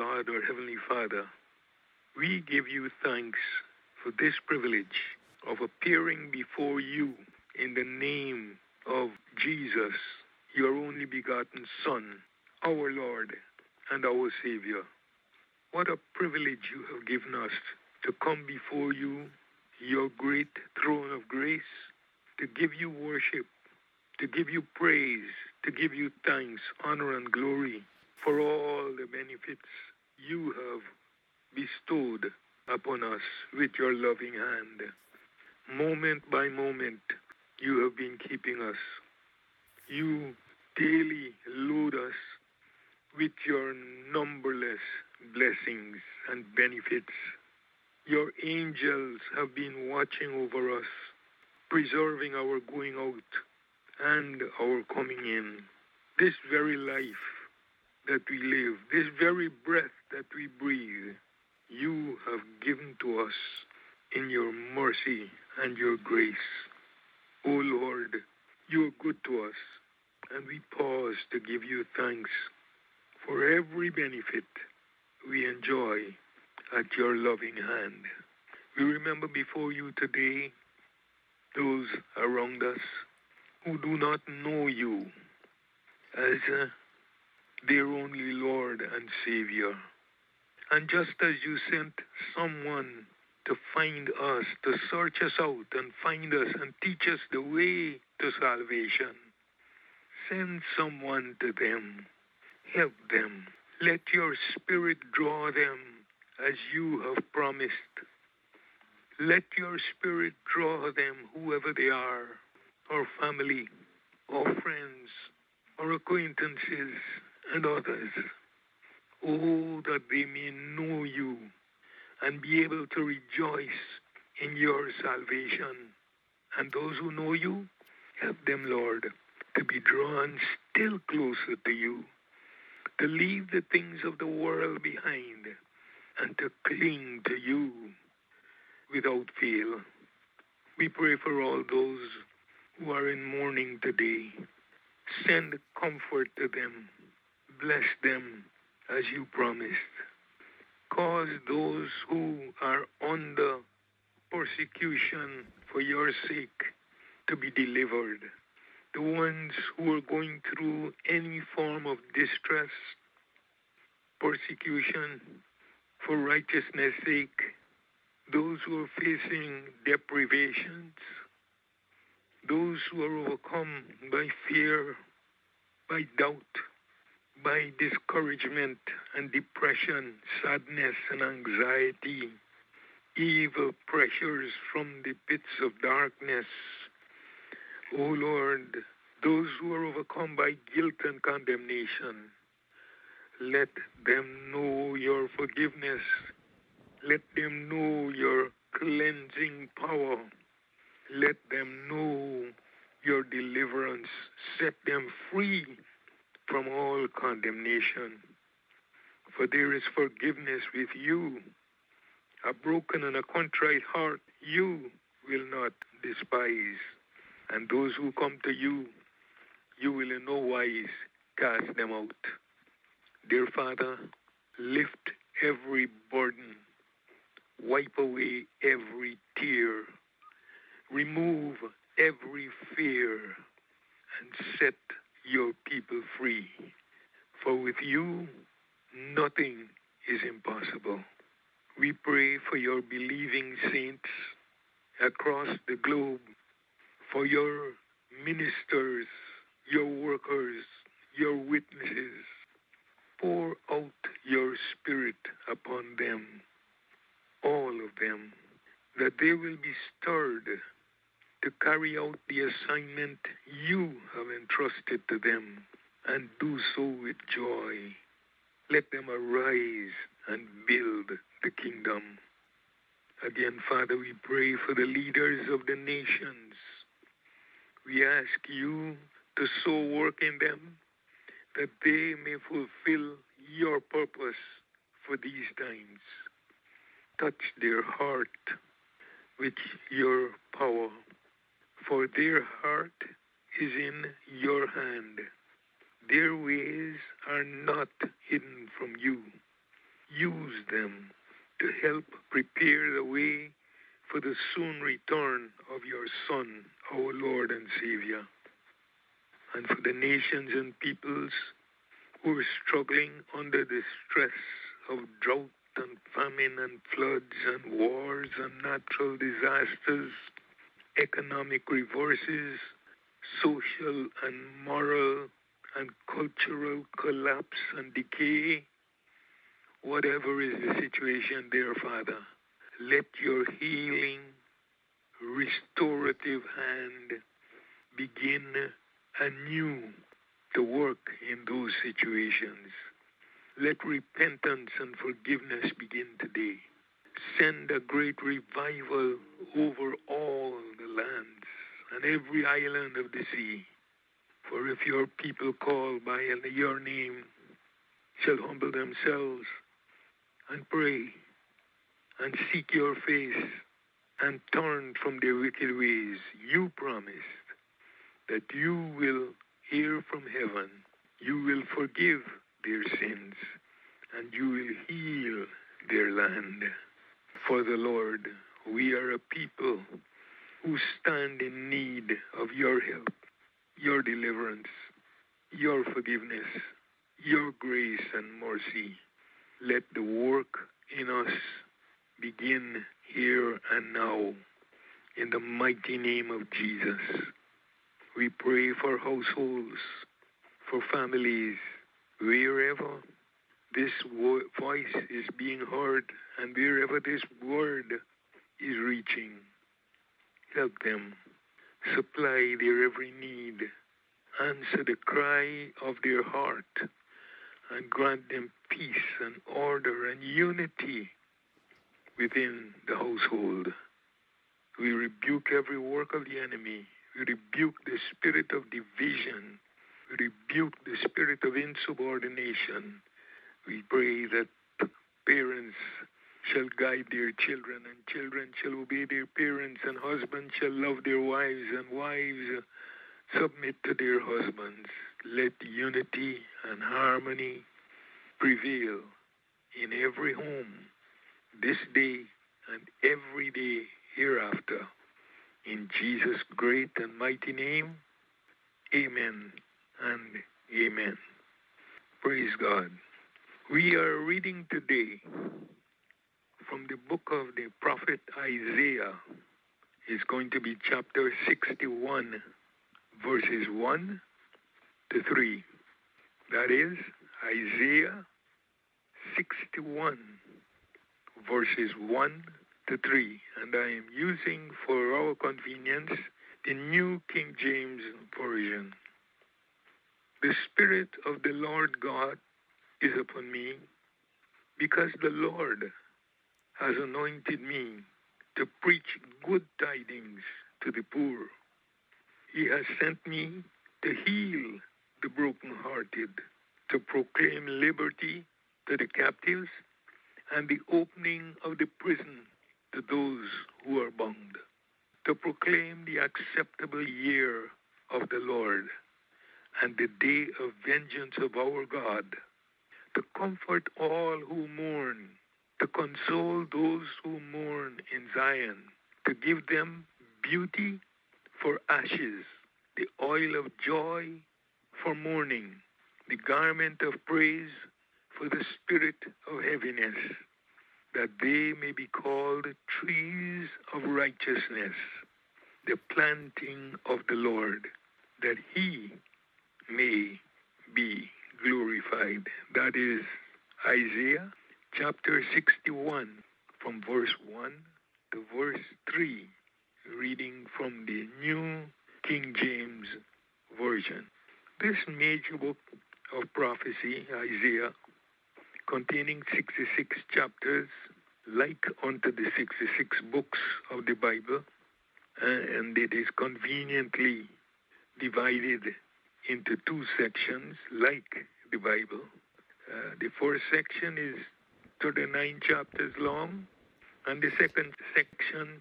God, our Heavenly Father, we give you thanks for this privilege of appearing before you in the name of Jesus, your only begotten Son, our Lord and our Savior. What a privilege you have given us to come before you, your great throne of grace, to give you worship, to give you praise, to give you thanks, honor, and glory for all the benefits you have bestowed upon us with your loving hand. Moment by moment, you have been keeping us. You daily load us with your numberless blessings and benefits. Your angels have been watching over us, preserving our going out and our coming in. This very life that we live, this very breath that we breathe, you have given to us in your mercy and your grace. O oh Lord, you are good to us, and we pause to give you thanks for every benefit we enjoy at your loving hand. We remember before you today those around us who do not know you as uh, their only Lord and Savior. And just as you sent someone to find us, to search us out and find us and teach us the way to salvation, send someone to them. Help them. Let your Spirit draw them as you have promised. Let your Spirit draw them, whoever they are, or family, or friends, or acquaintances, and others. Oh, that they may know you and be able to rejoice in your salvation. And those who know you, help them, Lord, to be drawn still closer to you, to leave the things of the world behind, and to cling to you without fail. We pray for all those who are in mourning today. Send comfort to them. Bless them as you promised. Cause those who are under persecution for your sake to be delivered. The ones who are going through any form of distress, persecution for righteousness' sake, those who are facing deprivations, those who are overcome by fear, by doubt, by discouragement and depression, sadness and anxiety, evil pressures from the pits of darkness. O oh Lord, those who are overcome by guilt and condemnation, let them know your forgiveness. Let them know your cleansing power. Let them know your deliverance. Set them free from all condemnation. For there is forgiveness with you. A broken and a contrite heart you will not despise. And those who come to you, you will in no wise cast them out. Dear Father, lift every burden, wipe away every tear, remove every fear, and set your people free. For with you, nothing is impossible. We pray for your believing saints across the globe, for your ministers, your workers, your witnesses. Pour out your spirit upon them, all of them, that they will be stirred to carry out the assignment you have entrusted to them and do so with joy. Let them arise and build the kingdom. Again, Father, we pray for the leaders of the nations. We ask you to so work in them that they may fulfill your purpose for these times. Touch their heart with your power for their heart is in your hand. Their ways are not hidden from you. use them to help prepare the way for the soon return of your Son, our Lord and Savior. And for the nations and peoples who are struggling under the stress of drought and famine and floods and wars and natural disasters, economic reverses, social and moral and cultural collapse and decay, whatever is the situation, dear Father, let your healing, restorative hand begin anew to work in those situations. Let repentance and forgiveness begin today. Send a great revival over all the lands and every island of the sea. For if your people call by your name shall humble themselves and pray and seek your face and turn from their wicked ways, you promised that you will hear from heaven, you will forgive their sins, and you will heal their land. For the Lord, we are a people who stand in need of your help, your deliverance, your forgiveness, your grace and mercy. Let the work in us begin here and now. In the mighty name of Jesus, we pray for households, for families, wherever this wo- voice is being heard and wherever this word is reaching. Help them supply their every need, answer the cry of their heart, and grant them peace and order and unity within the household. We rebuke every work of the enemy. We rebuke the spirit of division. We rebuke the spirit of insubordination. We pray that parents shall guide their children, and children shall obey their parents, and husbands shall love their wives, and wives submit to their husbands. Let unity and harmony prevail in every home this day and every day hereafter. In Jesus' great and mighty name, amen and amen. Praise God. We are reading today from the book of the prophet Isaiah. It's going to be chapter 61, verses 1 to 3. That is Isaiah 61, verses 1 to 3. And I am using for our convenience the New King James Version. The Spirit of the Lord God is upon me because the Lord has anointed me to preach good tidings to the poor. He has sent me to heal the brokenhearted, to proclaim liberty to the captives, and the opening of the prison to those who are bound, to proclaim the acceptable year of the Lord and the day of vengeance of our God, to comfort all who mourn, to console those who mourn in Zion, to give them beauty for ashes, the oil of joy for mourning, the garment of praise for the spirit of heaviness, that they may be called trees of righteousness, the planting of the Lord, that he may be glorified. That is Isaiah chapter 61, from verse 1 to verse 3, reading from the New King James Version. This major book of prophecy, Isaiah, containing 66 chapters, like unto the 66 books of the Bible, and it is conveniently divided into two sections, like the Bible. Uh, the first section is 39 chapters long, and the second section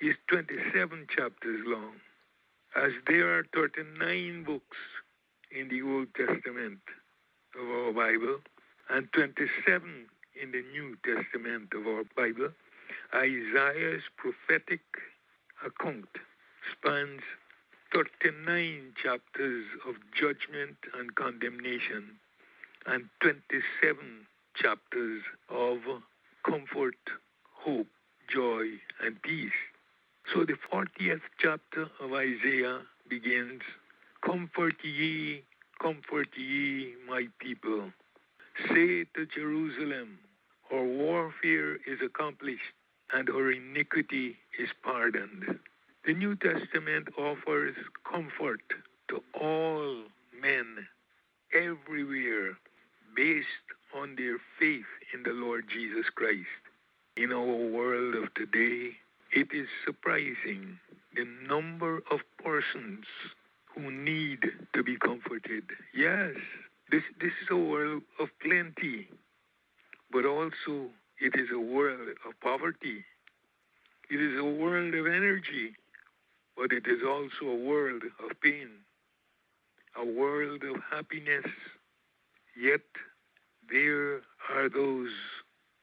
is 27 chapters long. As there are 39 books in the Old Testament of our Bible, and 27 in the New Testament of our Bible, Isaiah's prophetic account spans 39 chapters of judgment and condemnation and 27 chapters of comfort, hope, joy, and peace. So the 40th chapter of Isaiah begins Comfort ye, comfort ye, my people. Say to Jerusalem, her warfare is accomplished and her iniquity is pardoned. The New Testament offers comfort to all men everywhere based on their faith in the Lord Jesus Christ. In our world of today, it is surprising the number of persons who need to be comforted. Yes, this, this is a world of plenty, but also it is a world of poverty. It is a world of energy, but it is also a world of pain, a world of happiness. Yet there are those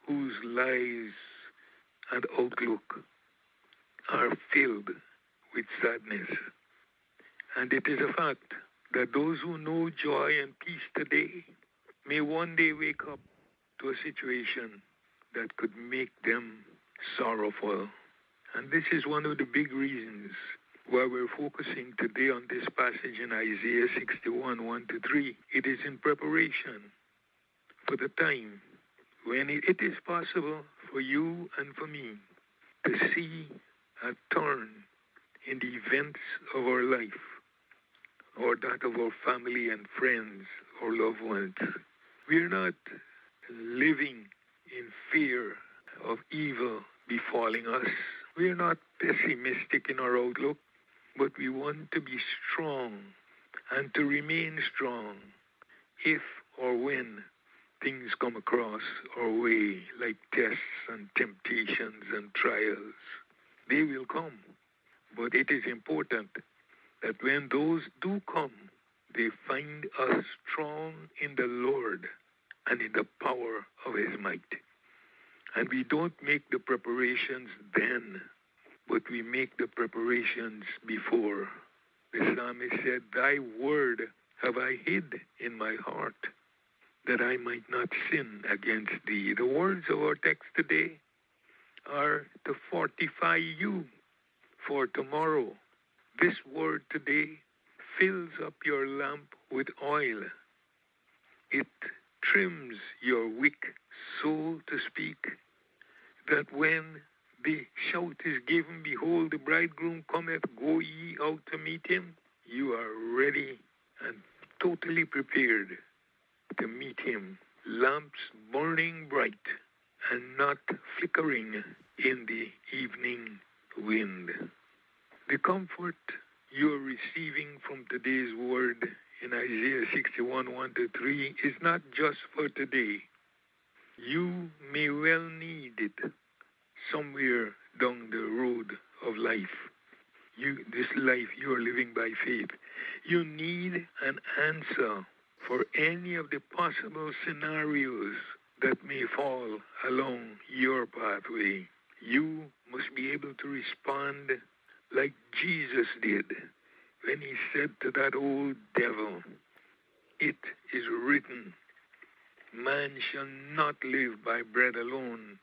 whose lives and outlook are filled with sadness. And it is a fact that those who know joy and peace today may one day wake up to a situation that could make them sorrowful. And this is one of the big reasons why we're focusing today on this passage in Isaiah 61 1 to 3. It is in preparation for the time when it, it is possible for you and for me to see a turn in the events of our life or that of our family and friends or loved ones. We're not living in fear of evil befalling us. We're not pessimistic in our outlook, but we want to be strong and to remain strong if or when things come across our way, like tests and temptations and trials. They will come. But it is important that when those do come, they find us strong in the Lord and in the power of His might. And we don't make the preparations then, but we make the preparations before. The psalmist said, Thy word have I hid in my heart, that I might not sin against thee. The words of our text today are to fortify you for tomorrow. This word today fills up your lamp with oil. It trims your wick, so to speak, that when shout is given, Behold, the bridegroom cometh, go ye out to meet him, you are ready and totally prepared to meet him. Lamps burning bright and not flickering in the evening wind. The comfort you're receiving from today's word in Isaiah 61 1 to 3 is not just for today. You may well need it somewhere down the road of life. You, this life you are living by faith. You need an answer for any of the possible scenarios that may fall along your pathway. You must be able to respond like Jesus did when he said to that old devil, It is written, man shall not live by bread alone,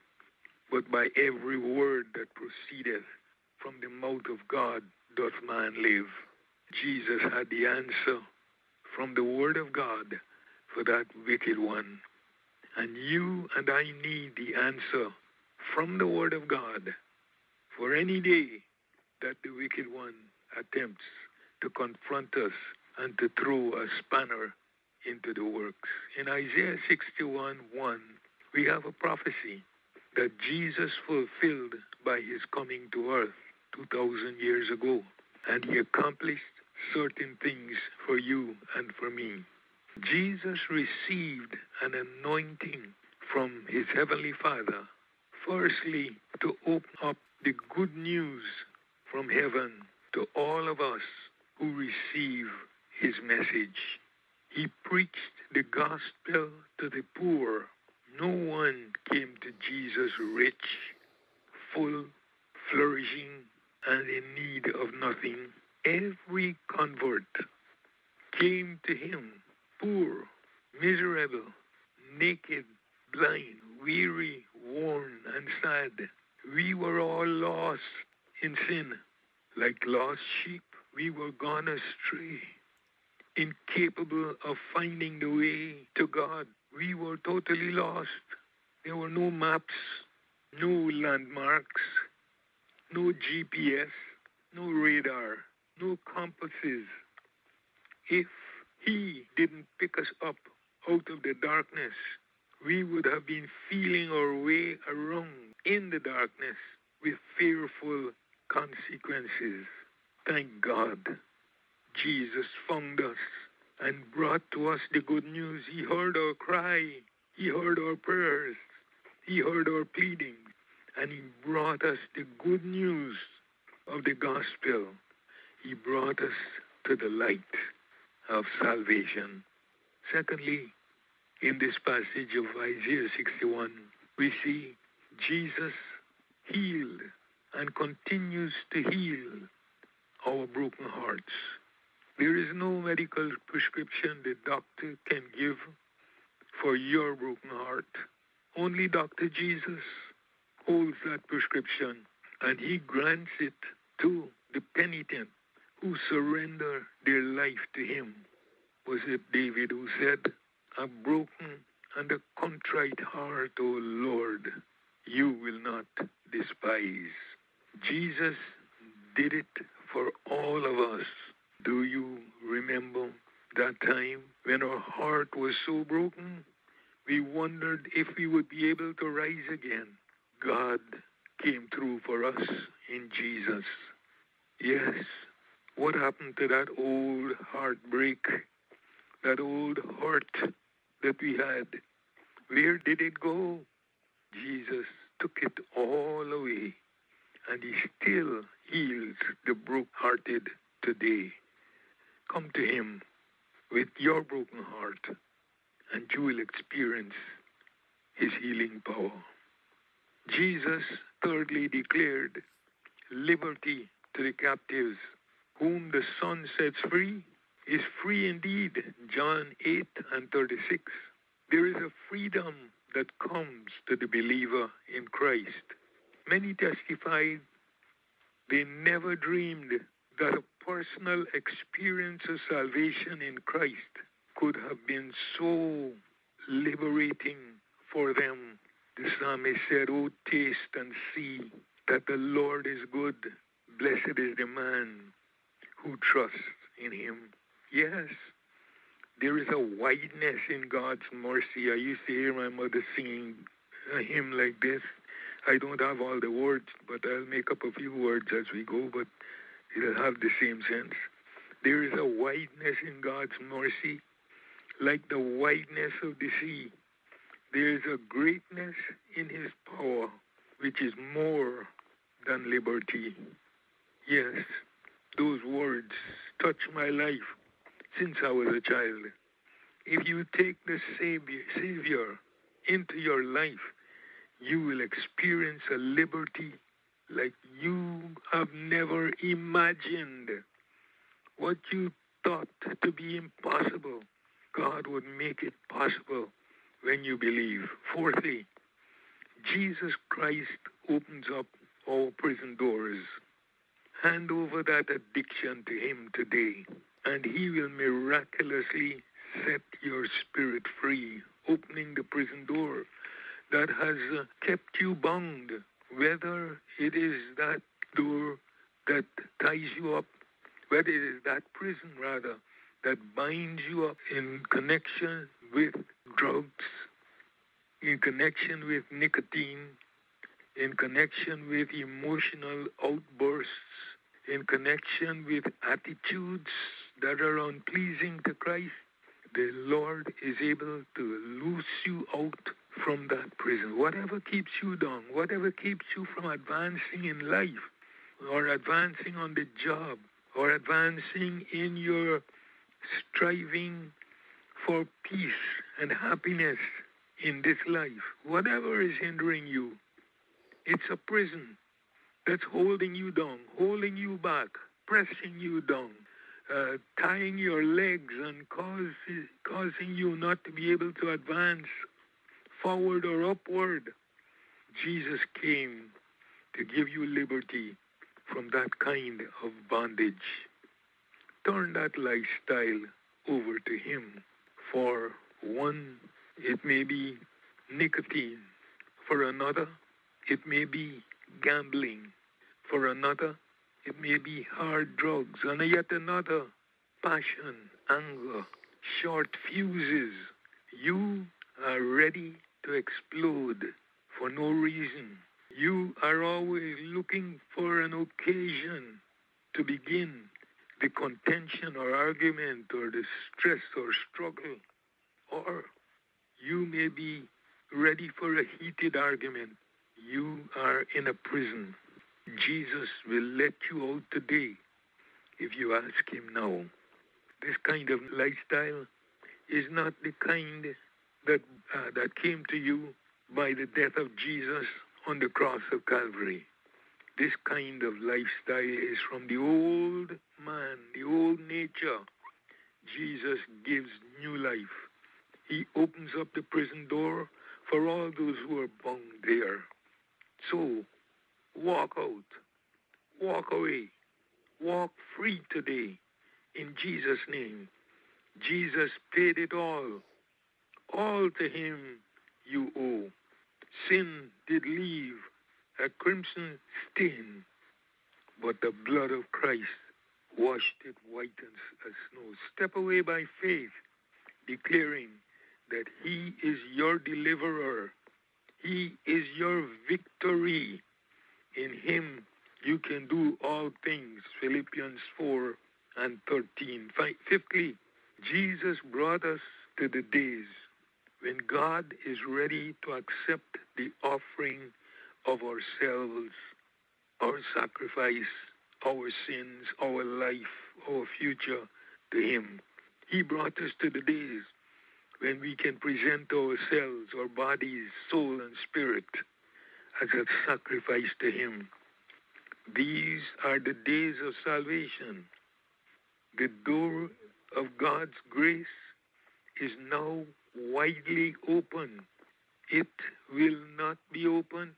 but by every word that proceedeth from the mouth of God doth man live. Jesus had the answer from the word of God for that wicked one. And you and I need the answer from the word of God for any day that the wicked one attempts to confront us and to throw a spanner into the works. In Isaiah 61 1, we have a prophecy that Jesus fulfilled by his coming to earth 2,000 years ago. And he accomplished certain things for you and for me. Jesus received an anointing from his heavenly Father, firstly, to open up the good news from heaven to all of us who receive his message. He preached the gospel to the poor, No one came to Jesus rich, full, flourishing, and in need of nothing. Every convert came to him poor, miserable, naked, blind, weary, worn, and sad. We were all lost in sin. Like lost sheep, we were gone astray, incapable of finding the way to God. We were totally lost. There were no maps, no landmarks, no GPS, no radar, no compasses. If He didn't pick us up out of the darkness, we would have been feeling our way around in the darkness with fearful consequences. Thank God, Jesus found us and brought to us the good news. He heard our cry, He heard our prayers, He heard our pleading, and He brought us the good news of the gospel. He brought us to the light of salvation. Secondly, in this passage of Isaiah 61, we see Jesus healed and continues to heal our broken hearts. There is no medical prescription the doctor can give for your broken heart. Only Dr. Jesus holds that prescription and he grants it to the penitent who surrender their life to him. Was it David who said, A broken and a contrite heart, O Lord, you will not despise. Jesus did it for all of us. Do you remember that time when our heart was so broken? We wondered if we would be able to rise again. God came through for us in Jesus. Yes, what happened to that old heartbreak, that old hurt that we had? Where did it go? Jesus took it all away, and he still heals the broken-hearted today. Come to him with your broken heart, and you will experience his healing power. Jesus thirdly declared liberty to the captives. Whom the Son sets free is free indeed. John 8 and 36. There is a freedom that comes to the believer in Christ. Many testified they never dreamed that a personal experience of salvation in Christ could have been so liberating for them. The psalmist said, Oh, taste and see that the Lord is good. Blessed is the man who trusts in him. Yes, there is a wideness in God's mercy. I used to hear my mother singing a hymn like this. I don't have all the words, but I'll make up a few words as we go, but it'll have the same sense. There is a wideness in God's mercy, like the wideness of the sea. There is a greatness in his power, which is more than liberty. Yes, those words touch my life since I was a child. If you take the Savior, Savior into your life, you will experience a liberty like you have never imagined. What you thought to be impossible, God would make it possible when you believe. Fourthly, Jesus Christ opens up all prison doors. Hand over that addiction to Him today, and He will miraculously set your spirit free, opening the prison door that has uh, kept you bound, whether it is that door that ties you up, whether it is that prison, rather, that binds you up in connection with drugs, in connection with nicotine, in connection with emotional outbursts, in connection with attitudes that are unpleasing to Christ, the Lord is able to loose you out from that prison. Whatever keeps you down, whatever keeps you from advancing in life, or advancing on the job, or advancing in your striving for peace and happiness in this life, whatever is hindering you, it's a prison that's holding you down, holding you back, pressing you down, uh, tying your legs and cause, causing you not to be able to advance forward or upward. Jesus came to give you liberty from that kind of bondage. Turn that lifestyle over to Him. For one, it may be nicotine. For another, it may be gambling. For another, it may be hard drugs. And yet another, passion, anger, short fuses. You are ready to explode for no reason. You are always looking for an occasion to begin the contention or argument or the stress or struggle. Or you may be ready for a heated argument. You are in a prison. Jesus will let you out today if you ask Him now. This kind of lifestyle is not the kind that, uh, that came to you by the death of Jesus on the cross of Calvary. This kind of lifestyle is from the old man, the old nature. Jesus gives new life. He opens up the prison door for all those who are bound there. So, walk out, walk away, walk free today in Jesus' name. Jesus paid it all. All to him you owe. Sin did leave a crimson stain, but the blood of Christ washed it white as snow. Step away by faith, declaring that He is your deliverer. He is your victory. In Him you can do all things. Philippians 4 and 13. Fifthly, Jesus brought us to the days when God is ready to accept the offering of ourselves, our sacrifice, our sins, our life, our future to Him. He brought us to the days when we can present ourselves, our bodies, soul, and spirit as a sacrifice to Him. These are the days of salvation. The door of God's grace is now widely open. It will not be open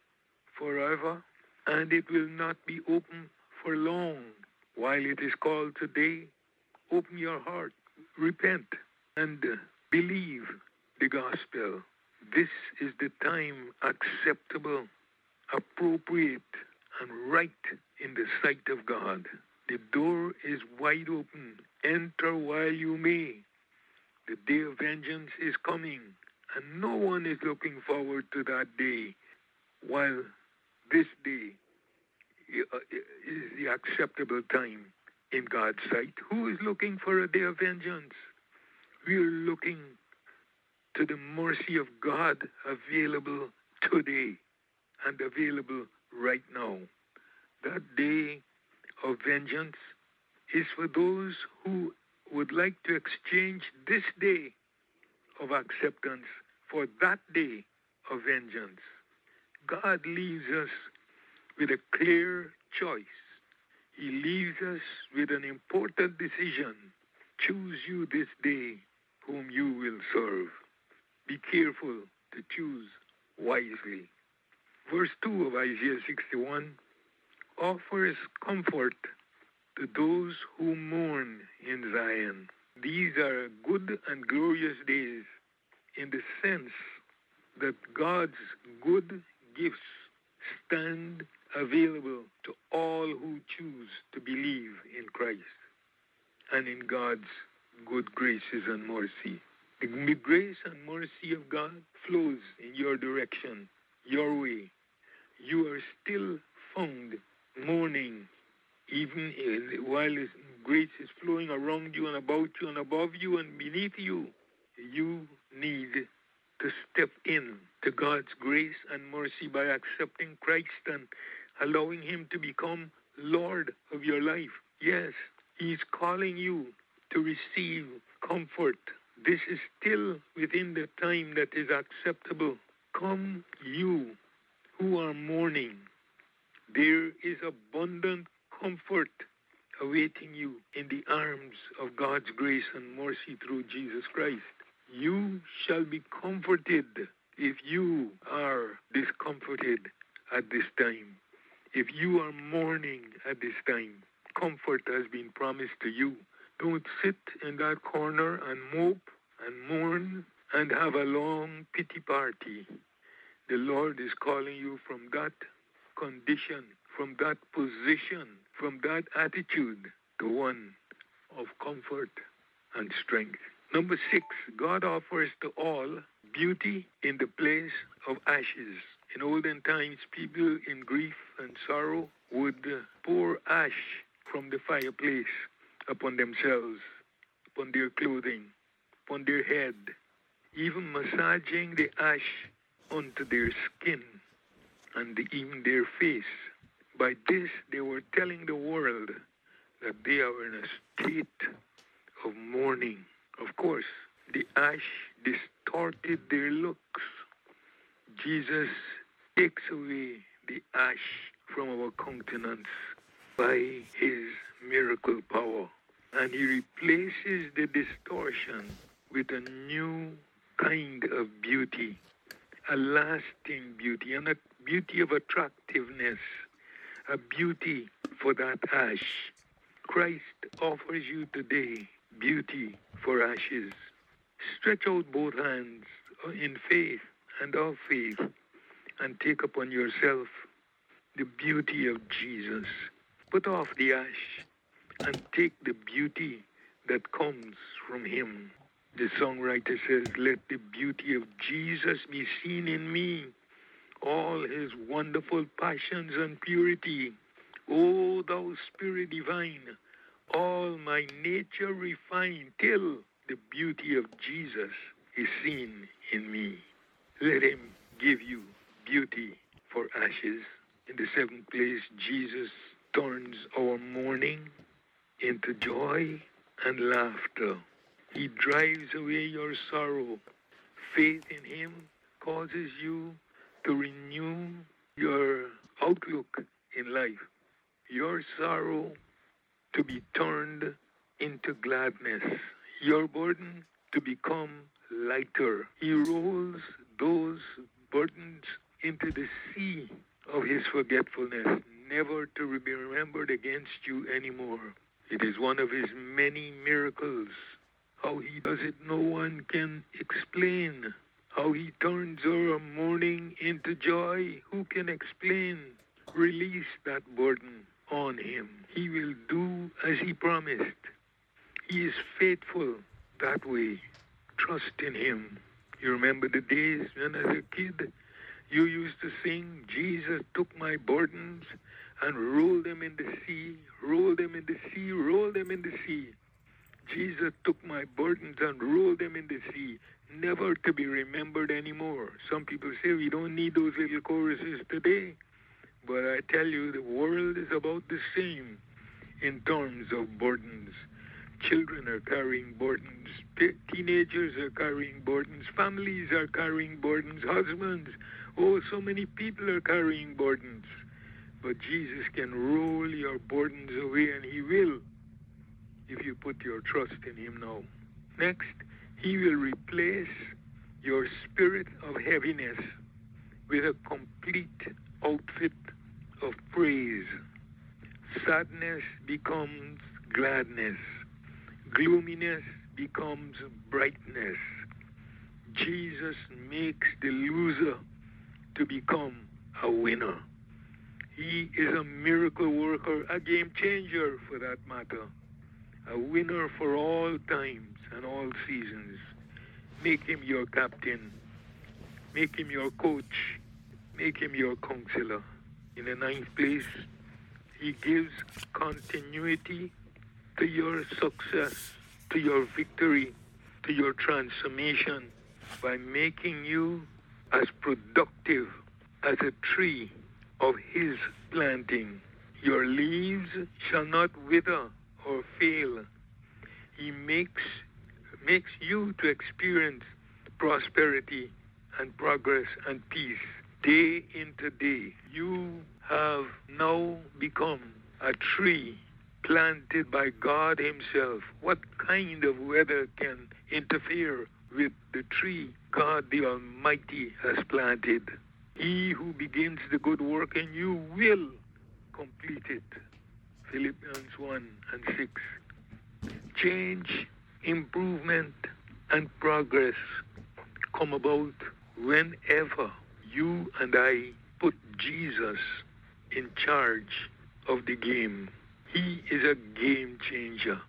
forever, and it will not be open for long. While it is called today, open your heart, repent, and believe the gospel. This is the time acceptable, appropriate, and right in the sight of God. The door is wide open. Enter while you may. The day of vengeance is coming, and no one is looking forward to that day, while this day uh, is the acceptable time in God's sight. Who is looking for a day of vengeance? We are looking to the mercy of God available today and available right now. That day of vengeance is for those who would like to exchange this day of acceptance for that day of vengeance. God leaves us with a clear choice. He leaves us with an important decision. Choose you this day whom you will serve. Be careful to choose wisely. Verse 2 of Isaiah 61 offers comfort to those who mourn in Zion. These are good and glorious days in the sense that God's good gifts stand available to all who choose to believe in Christ and in God's good graces and mercy. The grace and mercy of God flows in your direction, your way. You are still found mourning even while grace is flowing around you and about you and above you and beneath you, you need to step in to God's grace and mercy by accepting Christ and allowing Him to become Lord of your life. Yes, He's calling you to receive comfort This is still within the time that is acceptable. Come, you who are mourning. There is abundant comfort awaiting you in the arms of God's grace and mercy through Jesus Christ. You shall be comforted if you are discomforted at this time. If you are mourning at this time, comfort has been promised to you. Don't sit in that corner and mope and mourn and have a long pity party. The Lord is calling you from that condition, from that position, from that attitude to one of comfort and strength. Number six, God offers to all beauty in the place of ashes. In olden times, people in grief and sorrow would pour ash from the fireplace upon themselves, upon their clothing, upon their head, even massaging the ash onto their skin and even their face. By this, they were telling the world that they are in a state of mourning. Of course, the ash distorted their looks. Jesus takes away the ash from our countenance by his miracle power, and he replaces the distortion with a new kind of beauty, a lasting beauty, and a beauty of attractiveness, a beauty for that ash. Christ offers you today beauty for ashes. Stretch out both hands uh, in faith and of faith and take upon yourself the beauty of Jesus. Put off the ash and take the beauty that comes from Him. The songwriter says, Let the beauty of Jesus be seen in me, all His wonderful passions and purity. O thou Spirit divine, all my nature refine till the beauty of Jesus is seen in me. Let Him give you beauty for ashes. In the seventh place, Jesus turns our mourning into joy and laughter. He drives away your sorrow. Faith in Him causes you to renew your outlook in life. Your sorrow to be turned into gladness. Your burden to become lighter. He rolls those burdens into the sea of His forgetfulness, never to be remembered against you anymore. It is one of his many miracles. How he does it, no one can explain. How he turns our mourning into joy, who can explain? Release that burden on him. He will do as he promised. He is faithful that way. Trust in him. You remember the days when, as a kid, you used to sing, Jesus took my burdens and roll them in the sea, roll them in the sea, roll them in the sea. Jesus took my burdens and rolled them in the sea, never to be remembered anymore. Some people say we don't need those little choruses today, but I tell you, the world is about the same in terms of burdens. Children are carrying burdens, teenagers are carrying burdens, families are carrying burdens, husbands, oh, so many people are carrying burdens. But Jesus can roll your burdens away, and He will if you put your trust in Him now. Next, He will replace your spirit of heaviness with a complete outfit of praise. Sadness becomes gladness, gloominess becomes brightness. Jesus makes the loser to become a winner. He is a miracle worker, a game changer for that matter, a winner for all times and all seasons. Make him your captain, make him your coach, make him your counselor. In the ninth place, he gives continuity to your success, to your victory, to your transformation by making you as productive as a tree of his planting. Your leaves shall not wither or fail. He makes makes you to experience prosperity and progress and peace day into day. You have now become a tree planted by God Himself. What kind of weather can interfere with the tree God the Almighty has planted? He who begins the good work in you will complete it. Philippians 1 and 6. Change, improvement, and progress come about whenever you and I put Jesus in charge of the game. He is a game changer.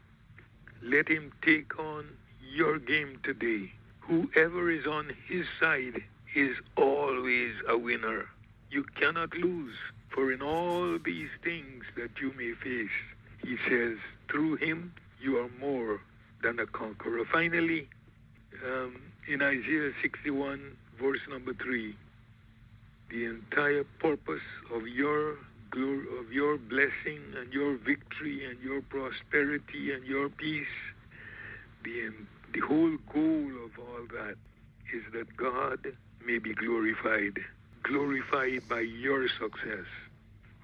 Let him take on your game today. Whoever is on his side is always a winner. You cannot lose, for in all these things that you may face, he says, through him you are more than a conqueror. Finally, um, in Isaiah 61, verse number 3, the entire purpose of your of your blessing and your victory and your prosperity and your peace, the, the whole goal of all that is that God may be glorified, glorified by your success.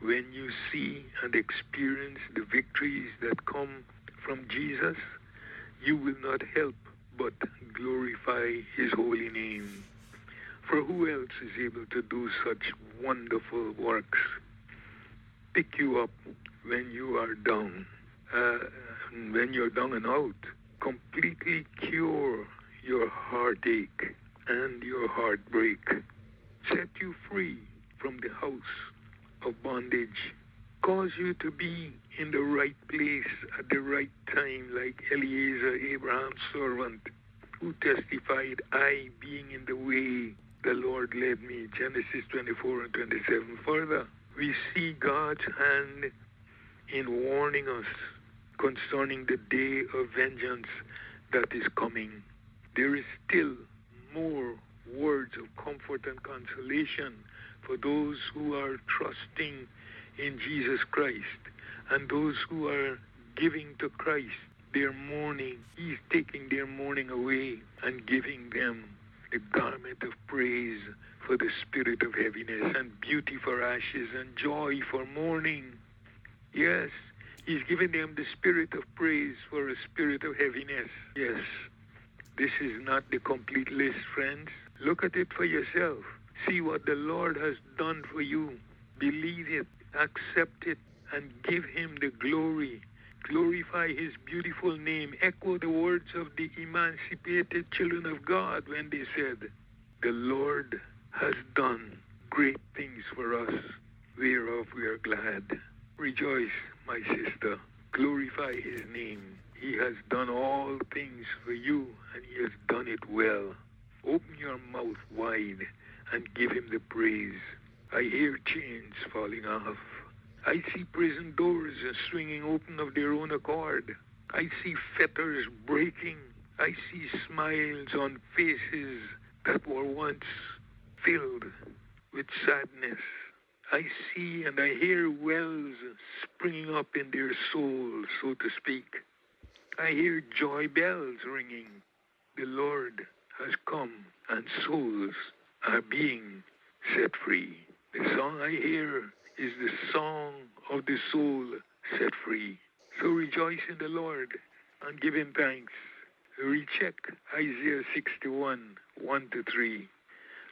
When you see and experience the victories that come from Jesus, you will not help but glorify his holy name. For who else is able to do such wonderful works? Pick you up when you are down, uh, when you're down and out, completely cure your heartache and your heartbreak, set you free from the house of bondage, cause you to be in the right place at the right time, like Eliezer, Abraham's servant, who testified, I being in the way, the Lord led me. Genesis 24 and 27. Further, we see God's hand in warning us concerning the day of vengeance that is coming. There is still more words of comfort and consolation for those who are trusting in Jesus Christ and those who are giving to Christ their mourning. He's taking their mourning away and giving them the garment of praise for the spirit of heaviness and beauty for ashes and joy for mourning. Yes, He's giving them the spirit of praise for a spirit of heaviness. Yes, this is not the complete list, friends. Look at it for yourself. See what the Lord has done for you. Believe it, accept it, and give Him the glory. Glorify His beautiful name. Echo the words of the emancipated children of God when they said, The Lord has done great things for us, whereof we are glad. Rejoice, my sister. Glorify His name. He has done all things for you, and He has done it well. Open your mouth wide and give Him the praise. I hear chains falling off. I see prison doors swinging open of their own accord. I see fetters breaking. I see smiles on faces that were once filled with sadness. I see and I hear wells springing up in their souls, so to speak. I hear joy bells ringing. The Lord has come and souls are being set free. The song I hear is the song of the soul set free. So rejoice in the Lord and give him thanks. Recheck Isaiah 61, 1 to 3.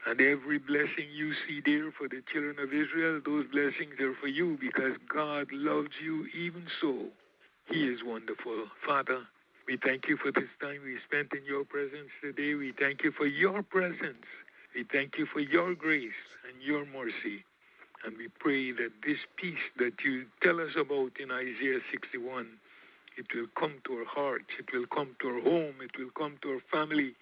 And every blessing you see there for the children of Israel, those blessings are for you because God loves you even so. He is wonderful. Father, we thank you for this time we spent in your presence today. We thank you for your presence. We thank you for your grace and your mercy. And we pray that this peace that you tell us about in Isaiah 61, it will come to our hearts, it will come to our home, it will come to our family,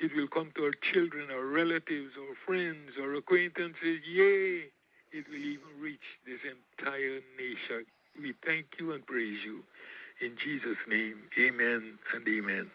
it will come to our children, our relatives, our friends, our acquaintances. Yea, it will even reach this entire nation. We thank you and praise you. In Jesus' name, amen and amen.